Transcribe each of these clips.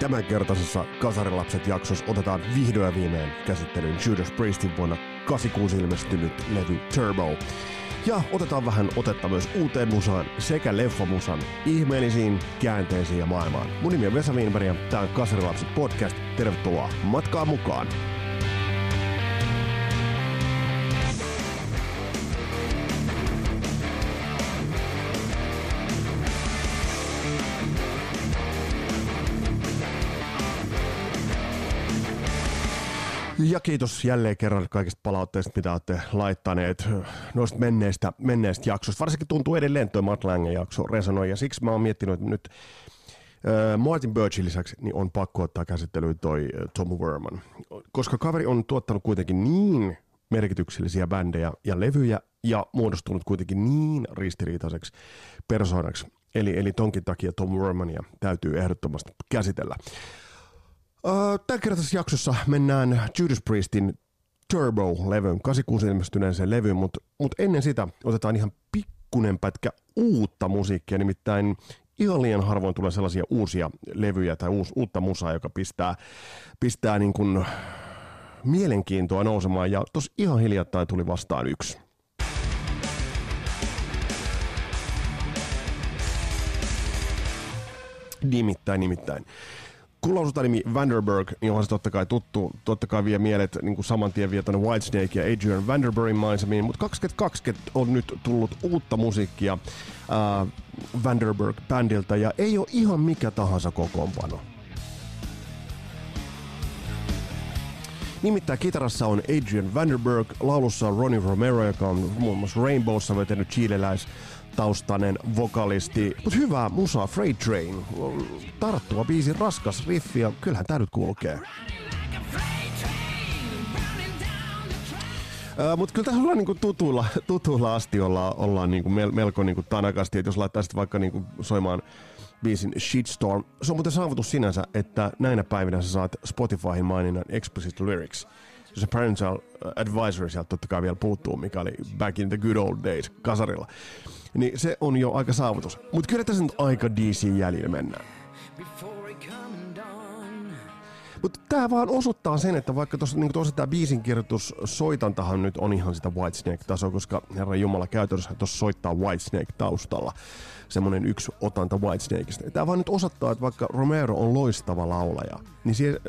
Tämänkertaisessa Kasarilapset jaksossa otetaan vihdoin ja viimein käsittelyyn Judas Priestin vuonna 86 ilmestynyt levy Turbo. Ja otetaan vähän otetta myös uuteen musaan sekä leffamusan ihmeellisiin käänteisiin ja maailmaan. Mun nimi on Vesa Wienberg ja tää on Kasarilapset podcast. Tervetuloa matkaan mukaan! Ja kiitos jälleen kerran kaikista palautteista, mitä olette laittaneet noista menneistä, menneistä jaksoista. Varsinkin tuntuu edelleen tuo Matt Langen jakso resonoi, ja siksi mä oon miettinyt, että nyt Martin Birchin lisäksi niin on pakko ottaa käsittelyyn toi Tom Werman. Koska kaveri on tuottanut kuitenkin niin merkityksellisiä bändejä ja levyjä ja muodostunut kuitenkin niin ristiriitaiseksi persoonaksi. Eli, eli tonkin takia Tom Wermania täytyy ehdottomasti käsitellä. Tämän kertaisessa jaksossa mennään Judas Priestin Turbo-levyn, 86 ilmestyneeseen levyyn, mutta mut ennen sitä otetaan ihan pikkunen pätkä uutta musiikkia, nimittäin ihan liian harvoin tulee sellaisia uusia levyjä tai uus, uutta musaa, joka pistää, pistää niin kuin mielenkiintoa nousemaan, ja tossa ihan hiljattain tuli vastaan yksi. Nimittäin, nimittäin kun lausutaan nimi Vanderberg, niin onhan se totta kai tuttu, totta kai vie mielet niin kuin saman tien vie Whitesnake ja Adrian Vanderbergin maisemiin, mutta 2020 on nyt tullut uutta musiikkia äh, Vanderberg-bändiltä ja ei ole ihan mikä tahansa kokoonpano. Nimittäin kitarassa on Adrian Vanderberg, laulussa on Ronnie Romero, joka on muun muassa Rainbowssa vetänyt chileläis taustainen vokalisti. Mutta hyvää musaa, Freight Train. Tarttua biisin raskas riffi ja kyllähän tää nyt kulkee. Mutta kyllä tässä ollaan niinku tutuilla, tutuilla asti olla, ollaan niinku mel, melko niinku tanakasti, että jos laittaa sitten vaikka niinku soimaan biisin Shitstorm. Se on muuten saavutus sinänsä, että näinä päivinä sä saat Spotifyhin maininnan Explicit Lyrics. Se Parental Advisory sieltä totta kai vielä puuttuu, mikä oli back in the good old days kasarilla niin se on jo aika saavutus. Mutta kyllä tässä nyt aika DC jäljellä mennään. Mutta tämä vaan osoittaa sen, että vaikka tuossa niin tämä biisin kirjoitus soitantahan nyt on ihan sitä Whitesnake-tasoa, koska herra Jumala käytännössä tuossa soittaa Whitesnake taustalla. Semmoinen yksi otanta Whitesnakeista. Tämä vaan nyt osoittaa, että vaikka Romero on loistava laulaja, niin siihen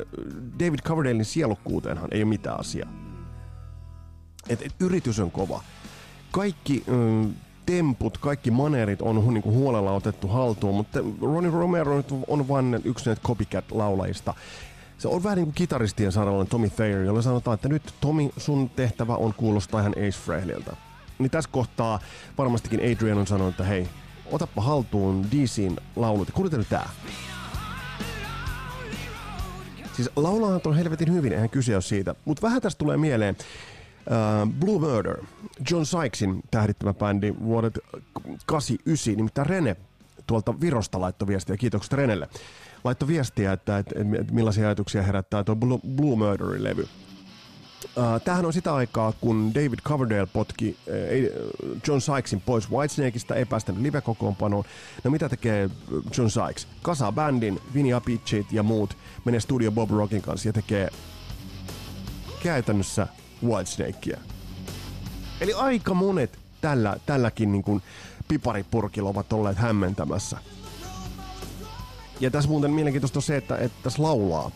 David Coverdalein sielukkuuteenhan ei ole mitään asiaa. Et, et yritys on kova. Kaikki mm, temput, kaikki manerit on niin kuin huolella otettu haltuun, mutta Ronnie Romero nyt on vain yksi näitä copycat-laulajista. Se on vähän niin kuin kitaristien saralla Tommy Thayer, jolle sanotaan, että nyt Tommy, sun tehtävä on kuulostaa ihan Ace Frehliltä. Niin tässä kohtaa varmastikin Adrian on sanonut, että hei, otappa haltuun DCin laulut ja kuuntele tää. Siis laulahan on helvetin hyvin, eihän kyse ole siitä. Mutta vähän tästä tulee mieleen. Uh, Blue Murder, John Sykesin tähdittämä bändi vuodet 89, nimittäin Rene tuolta Virosta laittoi viestiä, kiitokset Renelle. Laittoi viestiä, että, että, että millaisia ajatuksia herättää tuo Blue, Blue Murderin levy. Uh, tämähän on sitä aikaa, kun David Coverdale potki uh, John Sykesin pois Whitesnakeista, ei päästänyt live-kokoonpanoon. No mitä tekee John Sykes? Kasaa bändin, Vinny Apicit ja muut, menee studio Bob Rockin kanssa ja tekee käytännössä Whitesnakea. Eli aika monet tällä, tälläkin niin kuin piparipurkilla ovat olleet hämmentämässä. Ja tässä muuten mielenkiintoista on se, että, että tässä laulaa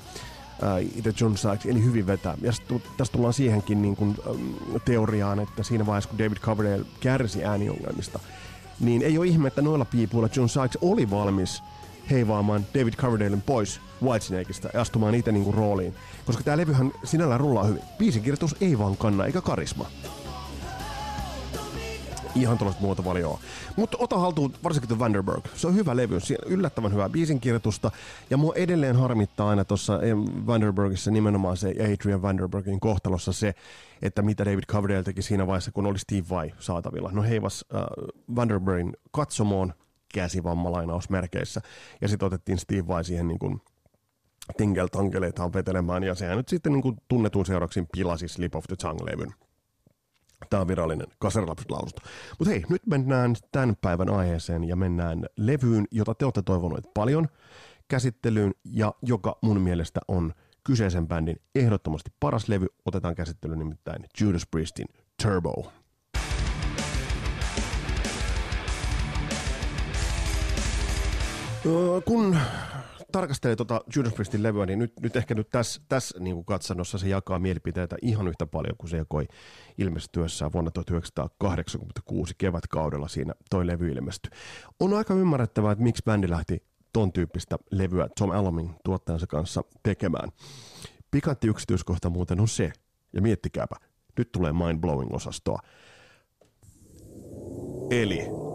itse John Sykes, eli hyvin vetää. Ja tässä tullaan siihenkin niin kuin, ähm, teoriaan, että siinä vaiheessa, kun David Coverdale kärsi ääniongelmista, niin ei ole ihme, että noilla piipuilla John Sykes oli valmis heivaamaan David Coverdalen pois Whitesnakeista ja astumaan itse niinku rooliin. Koska tämä levyhän sinällään rullaa hyvin. Biisin kirjoitus ei vaan kanna, eikä karisma. Ihan tuollaista muotovalioa. Mutta ota haltuun varsinkin tuon Vanderberg. Se on hyvä levy, yllättävän hyvää kirjoitusta. Ja mua edelleen harmittaa aina tuossa Vanderbergissa nimenomaan se Adrian Vanderbergin kohtalossa se, että mitä David Coverdale teki siinä vaiheessa, kun oli Steve Vai saatavilla. No heivas äh, Vanderbergin katsomoon käsivammalainausmerkeissä. Ja sitten otettiin Steve Vai siihen niin kuin tingeltankeleitaan vetelemään, ja sehän nyt sitten niin kuin tunnetun seurauksin pilasi Slip of the Tongue-levyn. Tämä on virallinen kaserilapset lausunto. Mutta hei, nyt mennään tämän päivän aiheeseen ja mennään levyyn, jota te olette toivoneet paljon. käsittelyyn ja joka mun mielestä on kyseisen bändin ehdottomasti paras levy. Otetaan käsittelyyn nimittäin Judas Priestin Turbo. Kun tarkastelee tuota Judas Priestin levyä, niin nyt, nyt ehkä nyt tässä, tässä niin kuin katsannossa se jakaa mielipiteitä ihan yhtä paljon kuin se jakoi ilmestyessään vuonna 1986 kevätkaudella siinä toi levy ilmestyi. On aika ymmärrettävää, että miksi bändi lähti ton tyyppistä levyä Tom Alamin tuottajansa kanssa tekemään. Pikantti yksityiskohta muuten on se, ja miettikääpä, nyt tulee mind-blowing-osastoa. Eli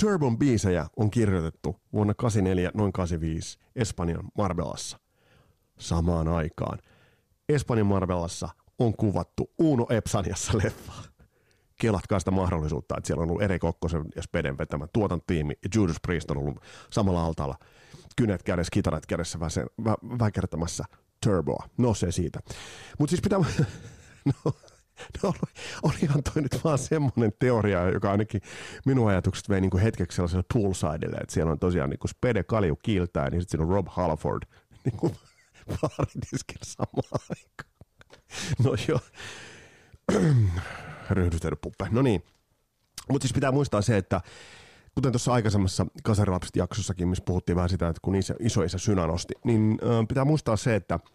Turbon biisejä on kirjoitettu vuonna 84 noin 85 Espanjan Marbellassa. Samaan aikaan Espanjan Marbellassa on kuvattu Uno Epsaniassa leffa. Kelatkaa sitä mahdollisuutta, että siellä on ollut Eri Kokkosen ja Speden vetämä tuotantiimi ja Judas Priest on ollut samalla altaalla kynet kädessä, kitarat kädessä vä- vä- väkertämässä Turboa. No se siitä. Mutta siis pitää... no, no, olihan toi nyt vaan semmoinen teoria, joka ainakin minun ajatukset vei niin hetkeksi sellaiselle poolsidelle, että siellä on tosiaan niin kuin Spede Kalju kiiltää, niin sitten siinä on Rob Halford kuin baaritiskin samaan aikaan. No joo, ryhdystänyt puppe. No niin, mutta siis pitää muistaa se, että kuten tuossa aikaisemmassa Kasarilapset jaksossakin, missä puhuttiin vähän sitä, että kun iso, isoisä nosti, niin pitää muistaa se, että –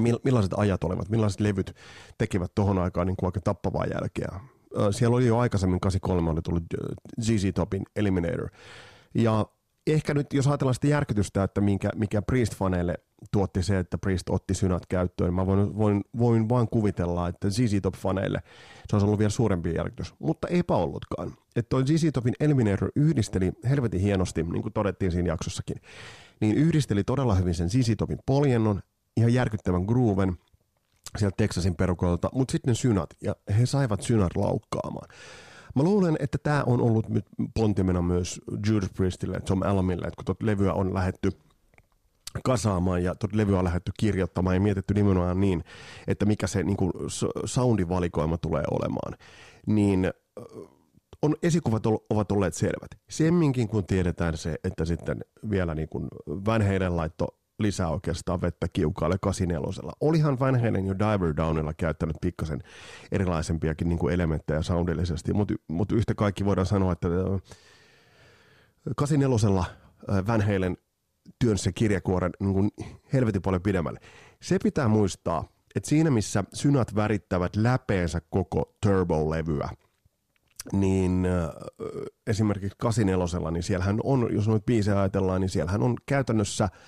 millaiset ajat olivat, millaiset levyt tekivät tuohon aikaan niin kuin aika tappavaa jälkeä. Siellä oli jo aikaisemmin 83 oli tullut ZZ Topin Eliminator. Ja ehkä nyt, jos ajatellaan sitä järkytystä, että minkä, mikä Priest-faneille tuotti se, että Priest otti synät käyttöön, niin mä voin, voin, voin vain kuvitella, että ZZ Top-faneille se olisi ollut vielä suurempi järkytys, mutta eipä ollutkaan. Että toi ZZ Topin Eliminator yhdisteli helvetin hienosti, niin kuin todettiin siinä jaksossakin, niin yhdisteli todella hyvin sen ZZ Topin poljennon, ihan järkyttävän grooven sieltä Texasin perukolta, mutta sitten synat, ja he saivat synat laukkaamaan. Mä luulen, että tämä on ollut nyt pontimena myös Judas Priestille, Tom Alamille, että kun tuota levyä on lähetty kasaamaan ja tuota levyä on lähdetty kirjoittamaan ja mietitty nimenomaan niin, että mikä se niin kuin, soundivalikoima tulee olemaan, niin on, esikuvat ovat olleet selvät. Semminkin kun tiedetään se, että sitten vielä niin kuin Van laitto lisää oikeastaan vettä kiukaalle 84. Olihan Van Halen jo Diver Downilla käyttänyt pikkasen erilaisempiakin niin kuin elementtejä soundillisesti, mutta mut yhtä kaikki voidaan sanoa, että 84. Äh, äh, Van Halen työnsi kirjakuoren niin kuin helvetin paljon pidemmälle. Se pitää muistaa, että siinä missä synat värittävät läpeensä koko Turbo-levyä, niin äh, esimerkiksi 84, niin siellähän on, jos noita biisejä ajatellaan, niin siellähän on käytännössä –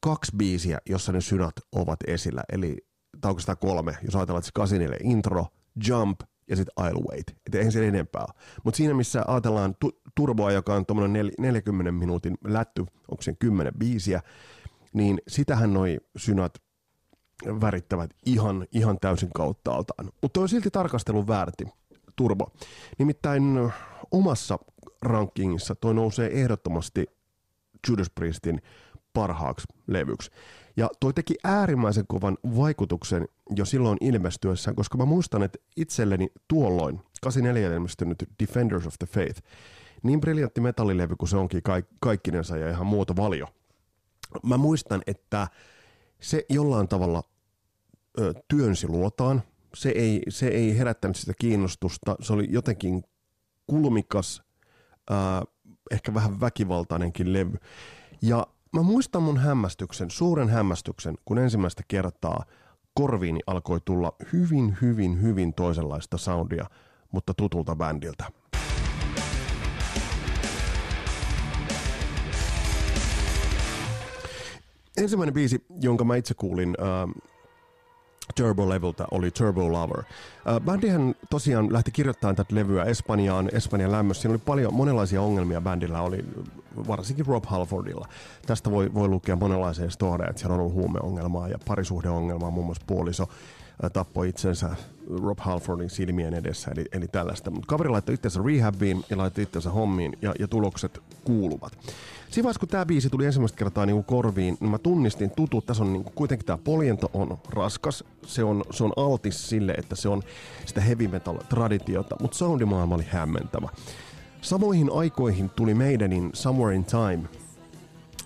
kaksi biisiä, jossa ne synat ovat esillä. Eli tai sitä kolme, jos ajatellaan, että se kasinille intro, jump ja sitten I'll wait. Että eihän se enempää. Mutta siinä, missä ajatellaan tu- turboa, joka on tuommoinen nel- 40 minuutin lätty, onko se 10 biisiä, niin sitähän noi synat värittävät ihan, ihan täysin kauttaaltaan. Mutta on silti tarkastelun väärti, turbo. Nimittäin omassa rankingissa toi nousee ehdottomasti Judas Priestin parhaaksi levyksi. Ja toi teki äärimmäisen kovan vaikutuksen jo silloin ilmestyessään, koska mä muistan, että itselleni tuolloin, 84 ilmestynyt Defenders of the Faith, niin briljantti metallilevy kuin se onkin kaik- kaikkinensa ja ihan muuta valio. Mä muistan, että se jollain tavalla ö, työnsi luotaan. Se ei, se ei herättänyt sitä kiinnostusta. Se oli jotenkin kulmikas, ö, ehkä vähän väkivaltainenkin levy. Ja mä muistan mun hämmästyksen, suuren hämmästyksen, kun ensimmäistä kertaa korviini alkoi tulla hyvin, hyvin, hyvin toisenlaista soundia, mutta tutulta bändiltä. Ensimmäinen biisi, jonka mä itse kuulin, äh, Turbo Leveltä oli Turbo Lover. Äh, bändihän tosiaan lähti kirjoittamaan tätä levyä Espanjaan, Espanjan lämmössä. Siinä oli paljon, monenlaisia ongelmia bändillä, oli varsinkin Rob Halfordilla. Tästä voi, voi lukea monenlaisia storeja, että siellä on ollut huumeongelmaa ja parisuhdeongelmaa, muun muassa puoliso tappoi itsensä Rob Halfordin silmien edessä, eli, eli tällaista. Mutta kaveri laittoi itsensä rehabiin ja laittoi itsensä hommiin, ja, ja tulokset kuuluvat. Siinä kun tämä biisi tuli ensimmäistä kertaa niin korviin, niin mä tunnistin tutut. Tässä on niin kuin, kuitenkin tämä poljento on raskas. Se on, se on altis sille, että se on sitä heavy metal traditiota, mutta soundimaailma oli hämmentävä. Samoihin aikoihin tuli meidänin Somewhere in Time,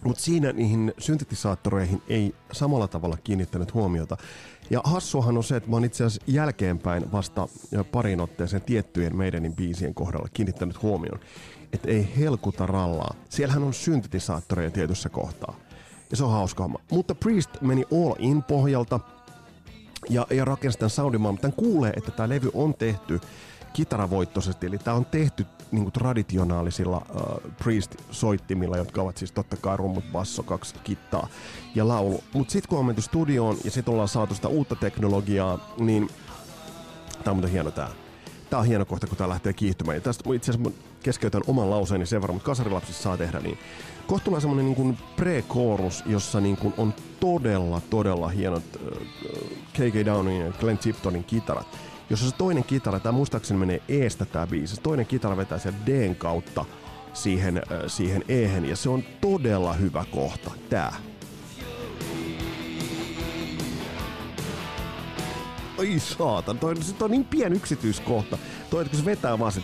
mutta siinä niihin syntetisaattoreihin ei samalla tavalla kiinnittänyt huomiota. Ja hassuahan on se, että mä oon itse asiassa jälkeenpäin vasta parin otteeseen tiettyjen meidänin biisien kohdalla kiinnittänyt huomioon, että ei helkuta rallaa. Siellähän on syntetisaattoreja tietyssä kohtaa. Ja se on hauska homma. Mutta Priest meni all in pohjalta ja, ja rakensi tämän soundimaan. Tämän kuulee, että tämä levy on tehty kitaravoittoisesti, eli tämä on tehty niin kuin traditionaalisilla uh, Priest-soittimilla, jotka ovat siis totta kai rummut, basso, kaksi kittaa ja laulu. Mutta sitten kun on menty studioon ja sitten ollaan saatu sitä uutta teknologiaa, niin tämä on muuten hieno tämä. Tämä on hieno kohta, kun tämä lähtee kiihtymään. Ja tästä itse asiassa keskeytän oman lauseeni sen verran, mutta kasarilapsissa saa tehdä niin. Kohta tulee semmoinen niin pre-chorus, jossa niin kuin on todella, todella hienot uh, K.K. Downin ja Glenn Tiptonin kitarat jossa se toinen kitara, tämä muistaakseni menee eestä tämä biisi, se toinen kitara vetää sen Dn kautta siihen, äh, siihen ehen ja se on todella hyvä kohta, tää. Ai saatan, toi, se on niin pieni yksityiskohta. Toi, kun se vetää vaan se...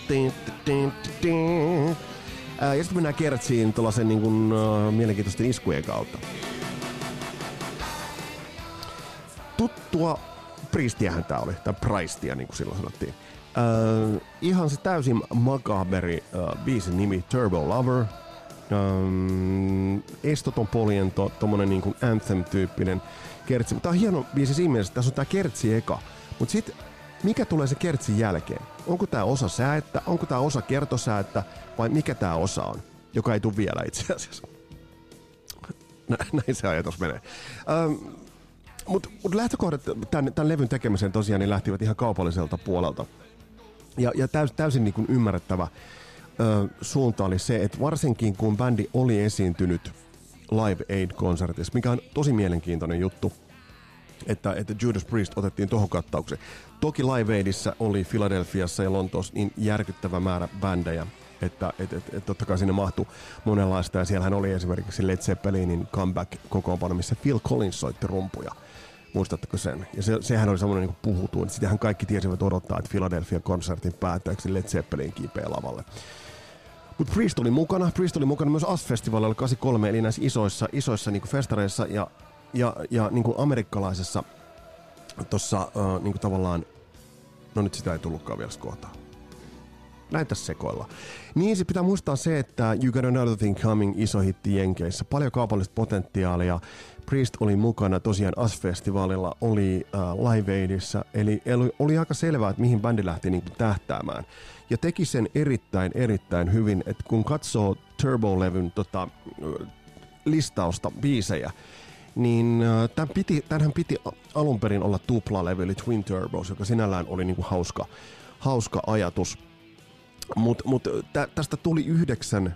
ja sitten mennään kertsiin tuollaisen niin kuin, uh, mielenkiintoisten iskujen kautta. Tuttua Priestiähän tää oli, tai Priestia niin kuin silloin sanottiin. Uh, ihan se täysin makaberi uh, biisin nimi Turbo Lover. Um, estoton poliento, tommonen niin anthem-tyyppinen kertsi. Tää on hieno biisi siinä mielessä, että tässä on tää kertsi eka. Mut sit, mikä tulee se kertsin jälkeen? Onko tää osa säättä, onko tää osa kertosäättä, vai mikä tää osa on? Joka ei tule vielä itse asiassa. Näin se ajatus menee. Um, mutta mut lähtökohdat tämän, tämän levyn tekemiseen tosiaan niin lähtivät ihan kaupalliselta puolelta. Ja, ja täys, täysin niin kuin ymmärrettävä ö, suunta oli se, että varsinkin kun bändi oli esiintynyt Live Aid-konsertissa, mikä on tosi mielenkiintoinen juttu, että, että Judas Priest otettiin tuohon kattaukseen. Toki Live Aidissä oli Filadelfiassa ja Lontoossa niin järkyttävä määrä bändejä, että et, et, et totta kai sinne mahtui monenlaista. Ja siellähän oli esimerkiksi Led Zeppelinin comeback-kokoonpano, missä Phil Collins soitti rumpuja. Muistatteko sen? Ja se, sehän oli semmoinen niin puhutuin. Sitähän kaikki tiesivät odottaa, että Philadelphia konsertin päättäjäksi Led Zeppelin kiipeä lavalle. Mutta Priest oli mukana. Priest oli mukana myös AS-festivaalilla 83, eli näissä isoissa, isoissa niin festareissa ja, ja, ja niin amerikkalaisessa tuossa uh, niin tavallaan, no nyt sitä ei tullutkaan vielä kohtaa. Näin tässä sekoilla. Niin se pitää muistaa se, että You Got Another Thing Coming iso hitti Jenkeissä. Paljon kaupallista potentiaalia. Priest oli mukana tosiaan AS-festivaalilla, oli uh, Live Aidissa, eli oli, aika selvää, että mihin bändi lähti niin kuin tähtäämään. Ja teki sen erittäin, erittäin hyvin, että kun katsoo Turbo-levyn tota, listausta, biisejä, niin uh, tämän piti, tämänhän piti alun perin olla tuplalevy, eli Twin Turbos, joka sinällään oli niin kuin hauska, hauska ajatus. Mutta mut, tä, tästä tuli yhdeksän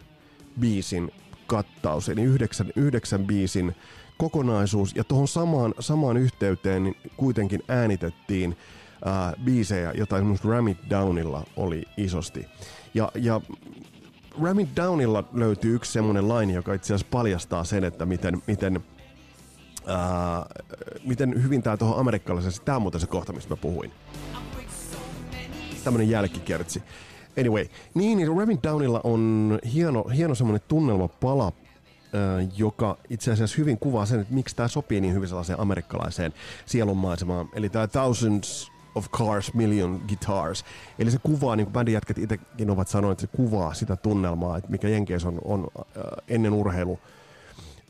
biisin kattaus, eli yhdeksän, yhdeksän biisin kokonaisuus, ja tuohon samaan, samaan yhteyteen niin kuitenkin äänitettiin ää, biisejä, joita esimerkiksi Ram It Downilla oli isosti. Ja, ja Ram It Downilla löytyy yksi semmoinen laini, joka itse asiassa paljastaa sen, että miten, miten, ää, miten hyvin tämä tuohon amerikkalaisessa, tämä on muuten se kohta, mistä mä puhuin. Tämmönen jälkikertsi. Anyway, niin, niin It Downilla on hieno, hieno semmoinen tunnelmapala, joka itse asiassa hyvin kuvaa sen, että miksi tämä sopii niin hyvin sellaiseen amerikkalaiseen sielunmaisemaan. Eli tämä Thousands of Cars, Million Guitars. Eli se kuvaa, niin kuin bändin jätkät itsekin ovat sanoneet, että se kuvaa sitä tunnelmaa, että mikä Jenkeissä on, on ennen urheilu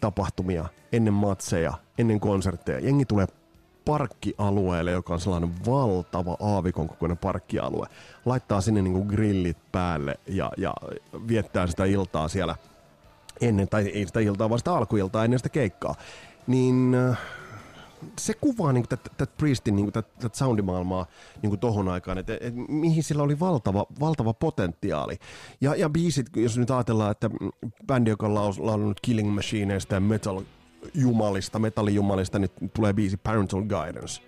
tapahtumia, ennen matseja, ennen konsertteja. Jengi tulee parkkialueelle, joka on sellainen valtava aavikon kokoinen parkkialue. Laittaa sinne niin kuin grillit päälle ja, ja viettää sitä iltaa siellä – ennen, tai ei sitä iltaa, vaan sitä alkuiltaa ennen sitä keikkaa, niin äh, se kuvaa niin tätä Priestin niin tätä soundimaailmaa niin tohon aikaan, että et, mihin sillä oli valtava, valtava potentiaali. Ja, ja biisit, jos nyt ajatellaan, että bändi, joka on laulunut Killing Machineista ja metal jumalista, metallijumalista, niin tulee biisi Parental Guidance.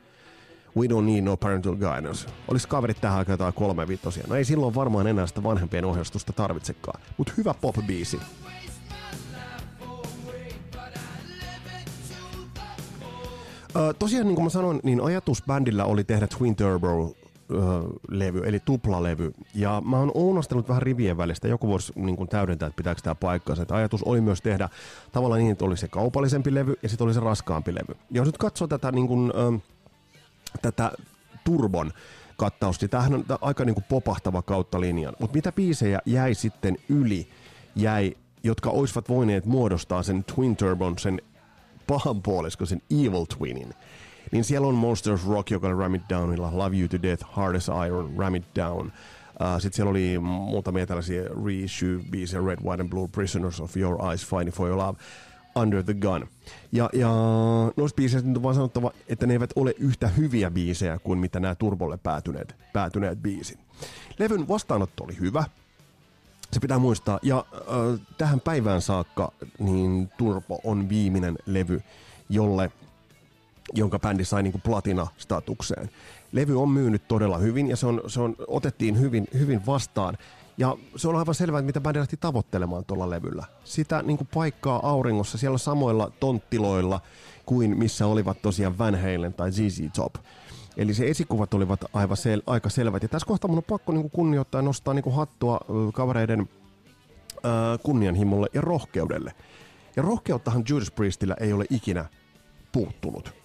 We don't need no parental guidance. Olisi kaverit tähän aikaan jotain kolme vitosia. No ei silloin varmaan enää sitä vanhempien ohjaustusta tarvitsekaan. Mutta hyvä pop-biisi. tosiaan niin kuin mä sanoin, niin ajatus bändillä oli tehdä Twin Turbo levy, eli tuplalevy. Ja mä oon ounastellut vähän rivien välistä. Joku voisi niin kuin täydentää, että pitääkö tämä paikkaansa. Että ajatus oli myös tehdä tavallaan niin, että oli se kaupallisempi levy ja sitten oli se raskaampi levy. Ja jos nyt katsoo tätä, niin kuin, ö, tätä Turbon kattausta, niin tämähän on aika niin kuin popahtava kautta linjan. Mutta mitä biisejä jäi sitten yli, jäi, jotka olisivat voineet muodostaa sen Twin Turbon, sen pahan puolisko, sen Evil Twinin. Niin siellä on Monsters Rock, joka oli Ram It Downilla, Love You To Death, Hard As Iron, Ram It Down. Uh, Sitten siellä oli muutamia tällaisia reissue-biisejä, Red, White and Blue, Prisoners of Your Eyes, Fighting For Your Love, Under the Gun. Ja, ja noista biiseistä nyt on vaan sanottava, että ne eivät ole yhtä hyviä biisejä kuin mitä nämä Turbolle päätyneet, päätyneet biisit. Levyn vastaanotto oli hyvä, se pitää muistaa. Ja äh, tähän päivään saakka niin Turbo on viimeinen levy, jolle jonka bändi sai niin platina-statukseen. Levy on myynyt todella hyvin ja se, on, se on, otettiin hyvin, hyvin vastaan. Ja se on aivan selvää, että mitä bändi lähti tavoittelemaan tuolla levyllä. Sitä niin kuin paikkaa auringossa siellä samoilla tonttiloilla kuin missä olivat tosiaan Van Halen tai ZZ Top. Eli se esikuvat olivat aivan sel- aika selvät. Ja tässä kohtaa mun on pakko niin kuin kunnioittaa ja nostaa niin kuin hattua kavereiden äh, kunnianhimolle ja rohkeudelle. Ja rohkeuttahan Judas Priestillä ei ole ikinä puuttunut.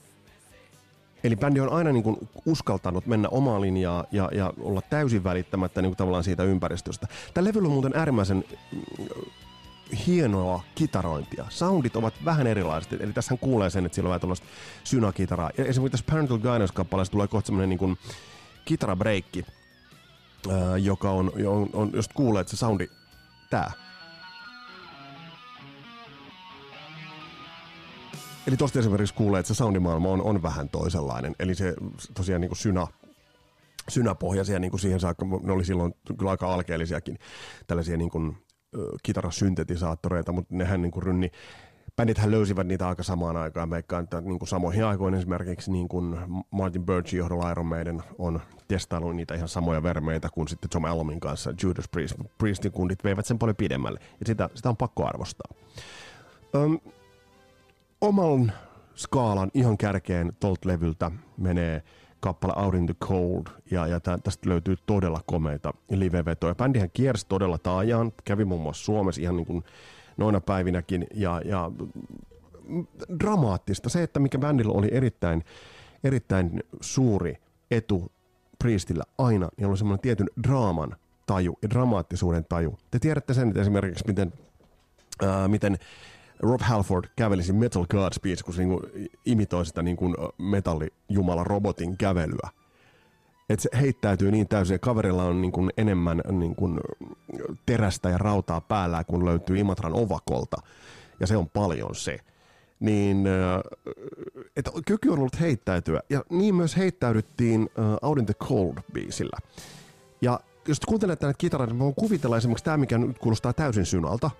Eli bändi on aina niin kuin uskaltanut mennä omaa linjaa ja, ja olla täysin välittämättä niin kuin tavallaan siitä ympäristöstä. Tämä levyllä on muuten äärimmäisen mm, hienoa kitarointia. Soundit ovat vähän erilaiset, eli tässä kuulee sen, että siellä on vähän tällaista synakitaraa. Ja esimerkiksi tässä Parental Guidance-kappaleessa tulee kohta semmoinen niin kitarabreikki, joka on, on, on, jos kuulee, että se soundi, tää, Eli tosta esimerkiksi kuulee, että se soundimaailma on, on vähän toisenlainen. Eli se tosiaan niin kuin synä, synäpohjaisia niin kuin siihen saakka, ne oli silloin kyllä aika alkeellisiakin tällaisia niin kuin, kitarasyntetisaattoreita, mutta nehän niin kuin rynni, bändithän löysivät niitä aika samaan aikaan. Meikkaan, että niin kuin samoihin aikoihin esimerkiksi niin kuin Martin Birch johdolla Iron Maiden on testaillut niitä ihan samoja vermeitä kuin sitten Tom Allomin kanssa Judas Priest. Priestin kundit veivät sen paljon pidemmälle. Ja sitä, sitä on pakko arvostaa. Öm, oman skaalan ihan kärkeen tolta levyltä menee kappale Out in the Cold, ja, ja tästä löytyy todella komeita live-vetoja. Bändihän kiersi todella taajaan, kävi muun muassa Suomessa ihan niin kuin noina päivinäkin, ja, ja dramaattista. Se, että mikä bändillä oli erittäin, erittäin suuri etu Priestillä aina, niin oli semmoinen tietyn draaman taju ja dramaattisuuden taju. Te tiedätte sen, että esimerkiksi miten, ää, miten Rob Halford kävelisi Metal Godspeed, kun se niin imitoi sitä niin kuin metallijumala robotin kävelyä. Että se heittäytyy niin täysin, ja kaverilla on niin kuin enemmän niin kuin terästä ja rautaa päällä, kun löytyy Imatran ovakolta. Ja se on paljon se. Niin, että kyky on ollut heittäytyä. Ja niin myös heittäydyttiin Out in the Cold-biisillä. Ja jos kuuntelet näitä kitaroita, niin voin kuvitella esimerkiksi tämä, mikä nyt kuulostaa täysin synalta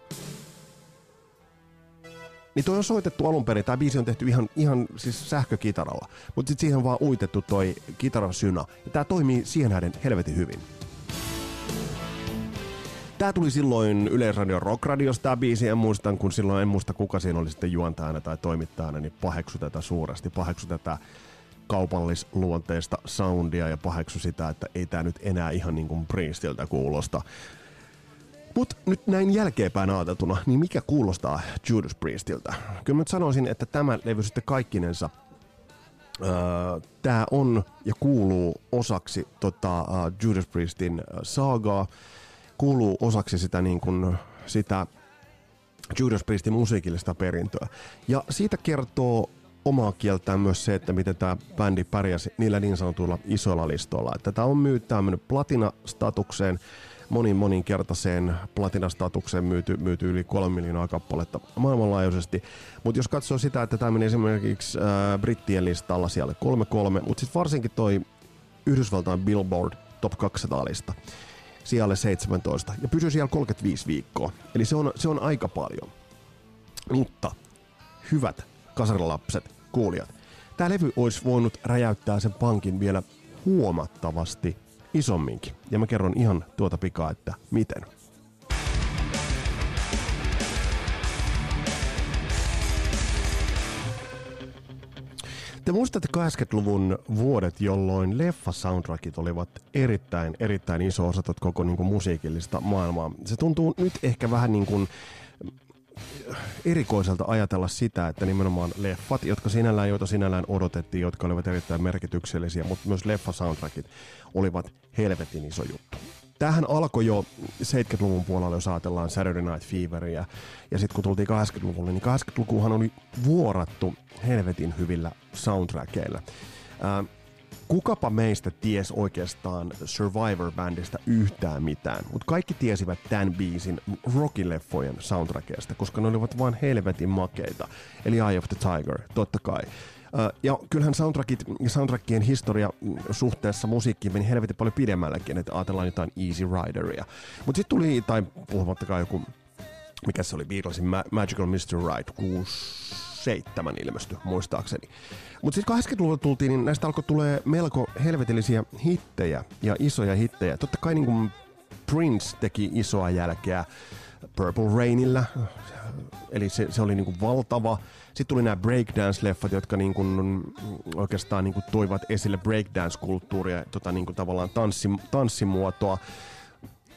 niin toi on soitettu alun perin, tämä biisi on tehty ihan, ihan siis sähkökitaralla, mutta sitten siihen on vaan uitettu toi kitarasynä. Ja tää toimii siihen nähden helvetin hyvin. Tää tuli silloin Yleisradion Rockradiosta tää biisi, en muistan, kun silloin en muista kuka siinä oli sitten juontajana tai toimittajana, niin paheksu tätä suuresti, paheksu tätä kaupallisluonteista soundia ja paheksu sitä, että ei tää nyt enää ihan niin kuin Priestiltä kuulosta. Mutta nyt näin jälkeenpäin ajateltuna, niin mikä kuulostaa Judas Priestiltä? Kyllä mä nyt sanoisin, että tämä levy sitten kaikkinensa, öö, tämä on ja kuuluu osaksi tota, uh, Judas Priestin saagaa, kuuluu osaksi sitä, niin kuin, sitä Judas Priestin musiikillista perintöä. Ja siitä kertoo omaa kieltään myös se, että miten tämä bändi pärjäsi niillä niin sanotuilla isoilla listoilla. Että tämä on on mennyt platina-statukseen, monin moninkertaiseen platinastatukseen myyty, myyty yli kolme miljoonaa kappaletta maailmanlaajuisesti. Mutta jos katsoo sitä, että tämä meni esimerkiksi äh, brittien listalla siellä 3-3, mutta sitten varsinkin toi Yhdysvaltain Billboard Top 200-lista sijalle 17 ja pysyy siellä 35 viikkoa. Eli se on, se on aika paljon. Mutta hyvät kasarilapset, kuulijat, tämä levy olisi voinut räjäyttää sen pankin vielä huomattavasti isomminkin. Ja mä kerron ihan tuota pikaa, että miten. Te muistatte 80-luvun vuodet, jolloin leffa-soundtrackit olivat erittäin, erittäin iso osa koko niin kuin, musiikillista maailmaa. Se tuntuu nyt ehkä vähän niin kuin erikoiselta ajatella sitä, että nimenomaan leffat, jotka sinällään, joita sinällään odotettiin, jotka olivat erittäin merkityksellisiä, mutta myös leffa-soundtrackit olivat helvetin iso juttu. Tähän alkoi jo 70-luvun puolella, jos ajatellaan Saturday Night Feveria. Ja sitten kun tultiin 80-luvulle, niin 80-lukuhan oli vuorattu helvetin hyvillä soundtrackeilla. Ää, kukapa meistä ties oikeastaan Survivor-bändistä yhtään mitään, mutta kaikki tiesivät tämän biisin Rocky-leffojen soundtrackeista, koska ne olivat vain helvetin makeita. Eli Eye of the Tiger, totta kai. Ja kyllähän soundtrackit soundtrackien historia suhteessa musiikkiin meni helvetin paljon pidemmälläkin, että ajatellaan jotain Easy Rideria. Mutta sitten tuli, tai puhumattakaan joku, mikä se oli, Beatlesin Ma- Magical Mr. Ride, 67 ilmestyi muistaakseni. Mutta sitten 80-luvulla tultiin, niin näistä alkoi tulee melko helvetillisiä hittejä ja isoja hittejä. Totta kai niin kuin Prince teki isoa jälkeä Purple Rainillä, eli se, se oli niin kuin valtava sitten tuli nämä breakdance-leffat, jotka niin kuin, oikeastaan niin kuin toivat esille breakdance-kulttuuria, tota niin kuin tavallaan tanssi, tanssimuotoa.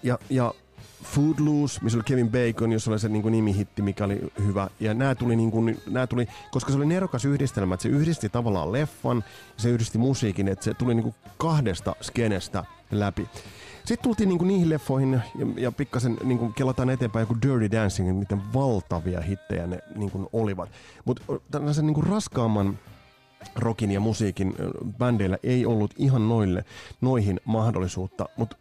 Ja, ja Foodloose, missä oli Kevin Bacon, jos oli se niin kuin nimihitti, mikä oli hyvä. Ja nämä tuli, niin kuin, nämä tuli, koska se oli nerokas yhdistelmä, että se yhdisti tavallaan leffan ja se yhdisti musiikin, että se tuli niin kuin kahdesta skenestä läpi. Sitten tultiin niinku niihin leffoihin ja, ja pikkasen niinku kelataan eteenpäin joku Dirty Dancing, miten valtavia hittejä ne niinku olivat. Mutta tällaisen niinku raskaamman rockin ja musiikin bändeillä ei ollut ihan noille, noihin mahdollisuutta, mutta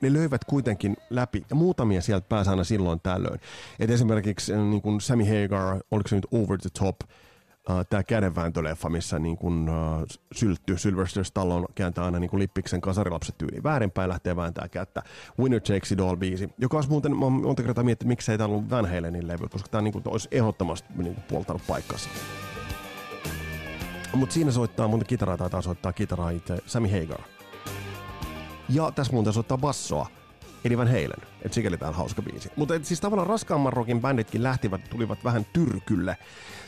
ne löivät kuitenkin läpi, ja muutamia sieltä pääsi aina silloin tällöin. Et esimerkiksi niin kuin Sammy Hagar, oliko se nyt Over the Top, uh, tämä kädenvääntöleffa, missä niin kun, uh, syltty Sylvester Stallone kääntää aina niin lippiksen kasarilapset tyyliin väärinpäin, lähtee vääntää kättä. Winner Takes It All biisi, joka olisi muuten, mä monta kertaa miettinyt, miksei tämä ollut Van Halenin levy, koska tämä niin kuin, olisi ehdottomasti niin kuin, puoltanut paikkansa. Mutta siinä soittaa, muuten kitaraa taitaa soittaa kitaraa itse Sammy Hagar. Ja tässä muuten soittaa bassoa Eddie Van Halen. Et sikäli tää on hauska biisi. Mutta siis tavallaan raskaamman rockin bänditkin lähtivät, tulivat vähän tyrkylle.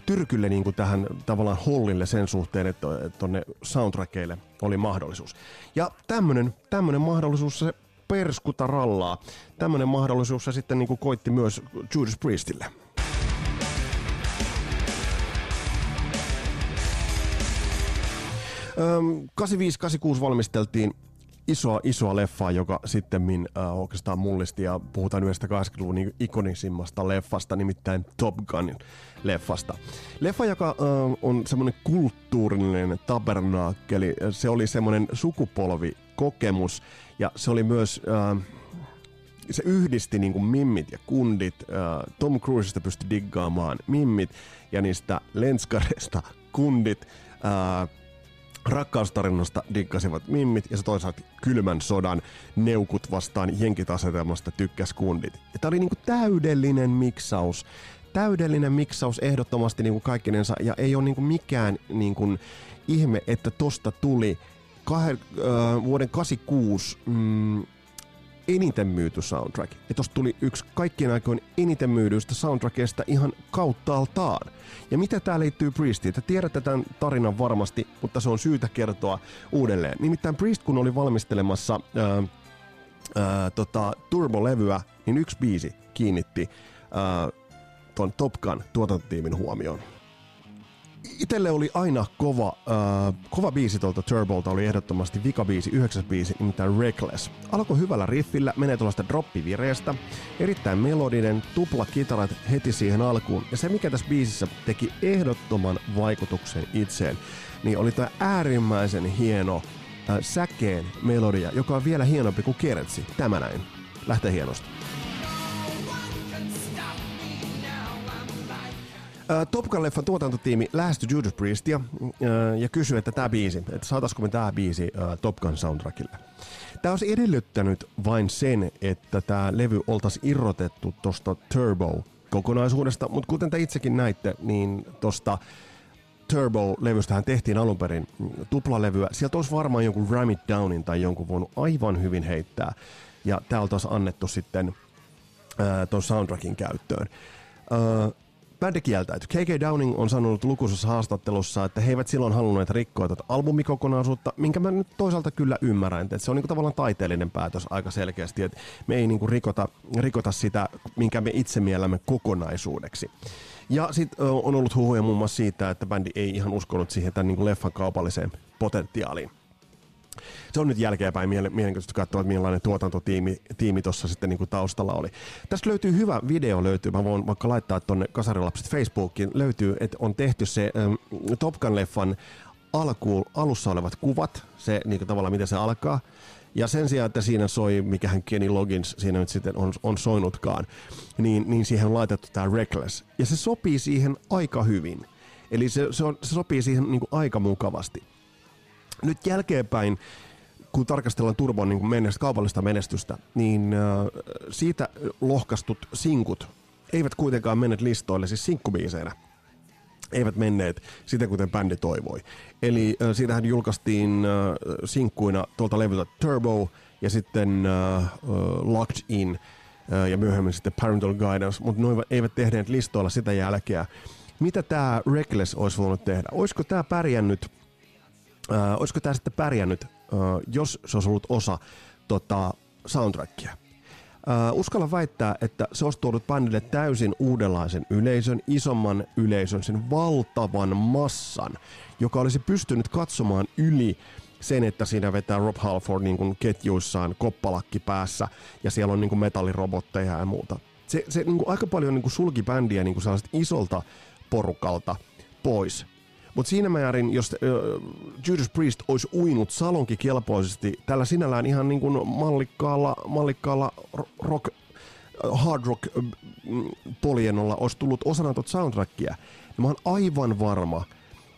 Tyrkylle niin kuin tähän tavallaan hollille sen suhteen, että tonne soundtrackeille oli mahdollisuus. Ja tämmönen, tämmönen mahdollisuus se perskuta rallaa. Tämmönen mahdollisuus se sitten niin kuin koitti myös Judas Priestille. Öm, 85-86 valmisteltiin isoa, isoa leffaa, joka sitten äh, oikeastaan mullisti ja puhutaan yhdestä 80-luvun niin ikonisimmasta leffasta, nimittäin Top Gunin leffasta. Leffa, joka äh, on semmoinen kulttuurinen tabernaakkeli, se oli semmoinen sukupolvikokemus ja se oli myös... Äh, se yhdisti niin kuin mimmit ja kundit. Äh, Tom Cruisesta pystyi diggaamaan mimmit ja niistä lenskareista kundit. Äh, Rakkaustarinasta dikkasivat mimmit ja se toisaalta kylmän sodan neukut vastaan jenkitasetelmasta tykkäs kundit. Ja tää oli niinku täydellinen miksaus. Täydellinen miksaus ehdottomasti niinku kaikkinensa ja ei ole niinku mikään niinku ihme, että tosta tuli kah- äh, vuoden 86 mm, eniten myyty soundtrack. Ja tosta tuli yksi kaikkien aikojen eniten myydyistä soundtrackista ihan kauttaaltaan. Ja mitä tää liittyy Priestiin? Te tiedätte tämän tarinan varmasti, mutta se on syytä kertoa uudelleen. Nimittäin Priest, kun oli valmistelemassa ää, ää, tota, Turbo-levyä, niin yksi biisi kiinnitti ää, ton Top Gun tuotantotiimin huomioon itelle oli aina kova, äh, kova biisi tuolta Turbolta, oli ehdottomasti biisi, yhdeksäs biisi, nimittäin Reckless. Alkoi hyvällä riffillä, menee tuollaista droppivireestä, erittäin melodinen, tupla kitarat heti siihen alkuun. Ja se, mikä tässä biisissä teki ehdottoman vaikutuksen itseen, niin oli tämä äärimmäisen hieno äh, säkeen melodia, joka on vielä hienompi kuin kertsi. Tämä näin. Lähtee hienosti. Top Gun-leffan tuotantotiimi lähestyi Judas Priestia ja kysyi, että tämä biisi, että saataisiko me tämä biisi Top Gun soundtrackille. Tämä olisi edellyttänyt vain sen, että tämä levy oltaisiin irrotettu tuosta Turbo-kokonaisuudesta, mutta kuten te itsekin näitte, niin tuosta Turbo-levystähän tehtiin alun perin tuplalevyä. Sieltä olisi varmaan jonkun Ram It Downin tai jonkun voinut aivan hyvin heittää. Ja tämä oltaisiin annettu sitten tuon soundtrackin käyttöön. Uh, Bändi kieltäytyi. K.K. Downing on sanonut lukuisessa haastattelussa, että he eivät silloin halunneet rikkoa tätä albumikokonaisuutta, minkä mä nyt toisaalta kyllä ymmärrän. Että se on niinku tavallaan taiteellinen päätös aika selkeästi, että me ei niinku rikota, rikota sitä, minkä me itse miellämme kokonaisuudeksi. Ja sitten on ollut huhuja muun muassa siitä, että bändi ei ihan uskonut siihen tämän niinku leffan kaupalliseen potentiaaliin se on nyt jälkeenpäin mielenkiintoista katsoa, että millainen tuotantotiimi tiimi tuossa sitten niin kuin taustalla oli. Tästä löytyy hyvä video, löytyy, mä voin vaikka laittaa tuonne Kasarilapset Facebookiin, löytyy, että on tehty se ähm, Top Gun-leffan alkuun, alussa olevat kuvat, se niin kuin tavallaan miten se alkaa, ja sen sijaan, että siinä soi, mikähän Kenny Loggins siinä nyt sitten on, on soinutkaan, niin, niin siihen on laitettu tämä Reckless. Ja se sopii siihen aika hyvin. Eli se, se, on, se sopii siihen niin kuin aika mukavasti. Nyt jälkeenpäin, kun tarkastellaan Turbon niin menest, kaupallista menestystä, niin äh, siitä lohkastut sinkut eivät kuitenkaan menneet listoille, siis sinkkubiiseinä eivät menneet sitä, kuten bändi toivoi. Eli äh, siitähän julkaistiin äh, sinkkuina tuolta levyltä Turbo ja sitten äh, Locked In äh, ja myöhemmin sitten Parental Guidance, mutta ne eivät tehneet listoilla sitä jälkeä. Mitä tämä Reckless olisi voinut tehdä? Olisiko tämä pärjännyt äh, olisiko tämä sitten pärjännyt, äh, jos se olisi ollut osa tota, soundtrackia. Äh, uskalla väittää, että se olisi tuonut bändille täysin uudenlaisen yleisön, isomman yleisön, sen valtavan massan, joka olisi pystynyt katsomaan yli sen, että siinä vetää Rob Halford niin kuin ketjuissaan koppalakki päässä ja siellä on niin kuin metallirobotteja ja muuta. Se, se niin kuin aika paljon niin kuin sulki bändiä niin kuin isolta porukalta pois. Mutta siinä määrin, jos Judas Priest olisi uinut salonkikelpoisesti tällä sinällään ihan niin kuin mallikkaalla, mallikkaalla rock, hard rock polienolla olisi tullut osana tuota soundtrackia, niin mä oon aivan varma,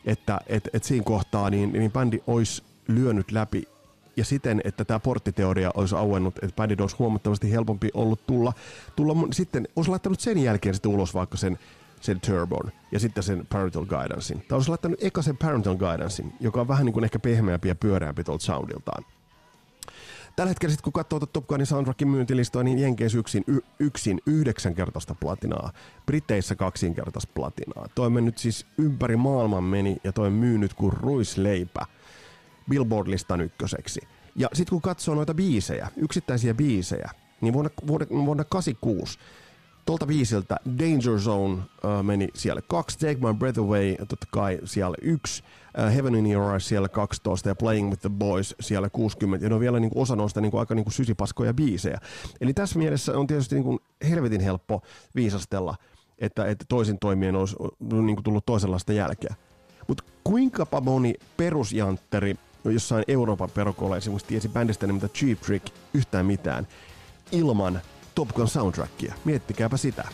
että et, et siinä kohtaa niin, niin bändi olisi lyönyt läpi ja siten, että tämä porttiteoria olisi auennut, että bändin olisi huomattavasti helpompi ollut tulla, tulla sitten olisi laittanut sen jälkeen sitten ulos vaikka sen sen Turbon ja sitten sen Parental Guidancein. Tai olisi laittanut eka sen Parental Guidancein, joka on vähän niin kuin ehkä pehmeämpi ja pyöreämpi tuolta soundiltaan. Tällä hetkellä sitten kun katsoo Top Gunin soundtrackin myyntilistoa, niin Jenkeissä yksin, y, yksin yhdeksänkertaista platinaa, Briteissä kaksinkertaista platinaa. Toi nyt siis ympäri maailman meni ja toi myynyt kuin ruisleipä Billboard-listan ykköseksi. Ja sitten kun katsoo noita biisejä, yksittäisiä biisejä, niin vuonna, vuonna, vuonna 86 tuolta viisiltä Danger Zone uh, meni siellä kaksi, Take My Breath Away totta kai siellä yksi, uh, Heaven in Your Eyes siellä 12 ja Playing with the Boys siellä 60 ja ne on vielä niinku osa noista niinku aika niinku sysipaskoja biisejä. Eli tässä mielessä on tietysti niinku helvetin helppo viisastella, että, että toisin toimien olisi niinku tullut toisenlaista jälkeä. Mutta kuinka moni perusjantteri jossain Euroopan perukolla esimerkiksi tiesi bändistä nimeltä Cheap Trick yhtään mitään ilman Top Gun soundtrackia. Miettikääpä sitä.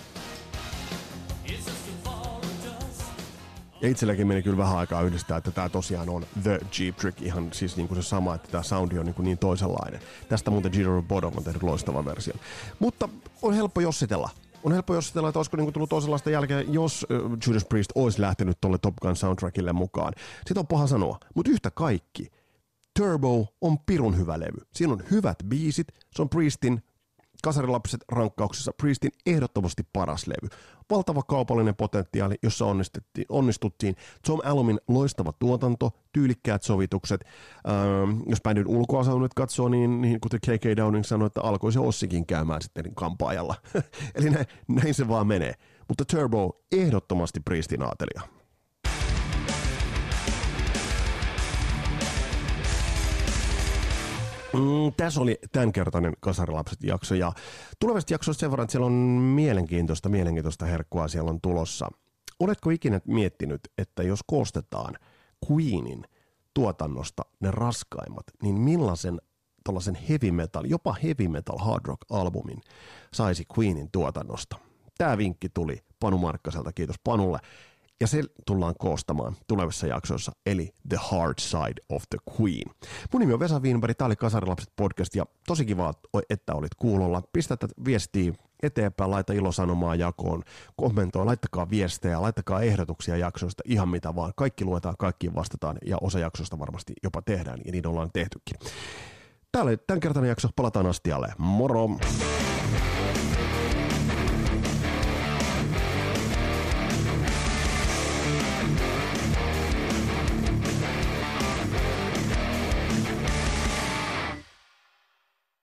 Ja itselläkin meni kyllä vähän aikaa yhdistää, että tämä tosiaan on The Jeep Trick, ihan siis niin kuin se sama, että tämä soundi on niin, kuin niin toisenlainen. Tästä muuten Giro Bodom on tehnyt loistava versio. Mutta on helppo jossitella. On helppo jossitella, että olisiko niin kuin tullut toisenlaista jälkeen, jos Judas Priest olisi lähtenyt tuolle Top Gun soundtrackille mukaan. Sitä on paha sanoa, mutta yhtä kaikki. Turbo on pirun hyvä levy. Siinä on hyvät biisit, se on Priestin Kasarilapset rankkauksessa Priestin ehdottomasti paras levy. Valtava kaupallinen potentiaali, jossa onnistuttiin. onnistuttiin. Tom Allumin loistava tuotanto, tyylikkäät sovitukset. Ähm, jos bändin ulkoasun nyt katsoo, niin, niin kuten K.K. Downing sanoi, että alkoi se Ossikin käymään sitten kampaajalla. Eli näin, näin se vaan menee. Mutta Turbo ehdottomasti Priestin aatelia. Mm, tässä oli tämänkertainen Kasarilapset jakso ja tulevasta jaksosta sen verran, että siellä on mielenkiintoista, mielenkiintoista herkkua siellä on tulossa. Oletko ikinä miettinyt, että jos koostetaan Queenin tuotannosta ne raskaimmat, niin millaisen tuollaisen heavy metal, jopa heavy metal hard rock albumin saisi Queenin tuotannosta? Tämä vinkki tuli Panu Markkaselta, kiitos Panulle. Ja se tullaan koostamaan tulevissa jaksoissa, eli The Hard Side of the Queen. Mun nimi on Vesa Wienberg, tää oli Kasarilapset podcast, ja tosi kiva, että olit kuulolla. Pistä tätä viestiä eteenpäin, laita ilosanomaa jakoon, kommentoi, laittakaa viestejä, laittakaa ehdotuksia jaksoista, ihan mitä vaan. Kaikki luetaan, kaikkiin vastataan, ja osa jaksoista varmasti jopa tehdään, ja niin ollaan tehtykin. Tää oli tämänkertainen jakso, palataan astialle. Moro!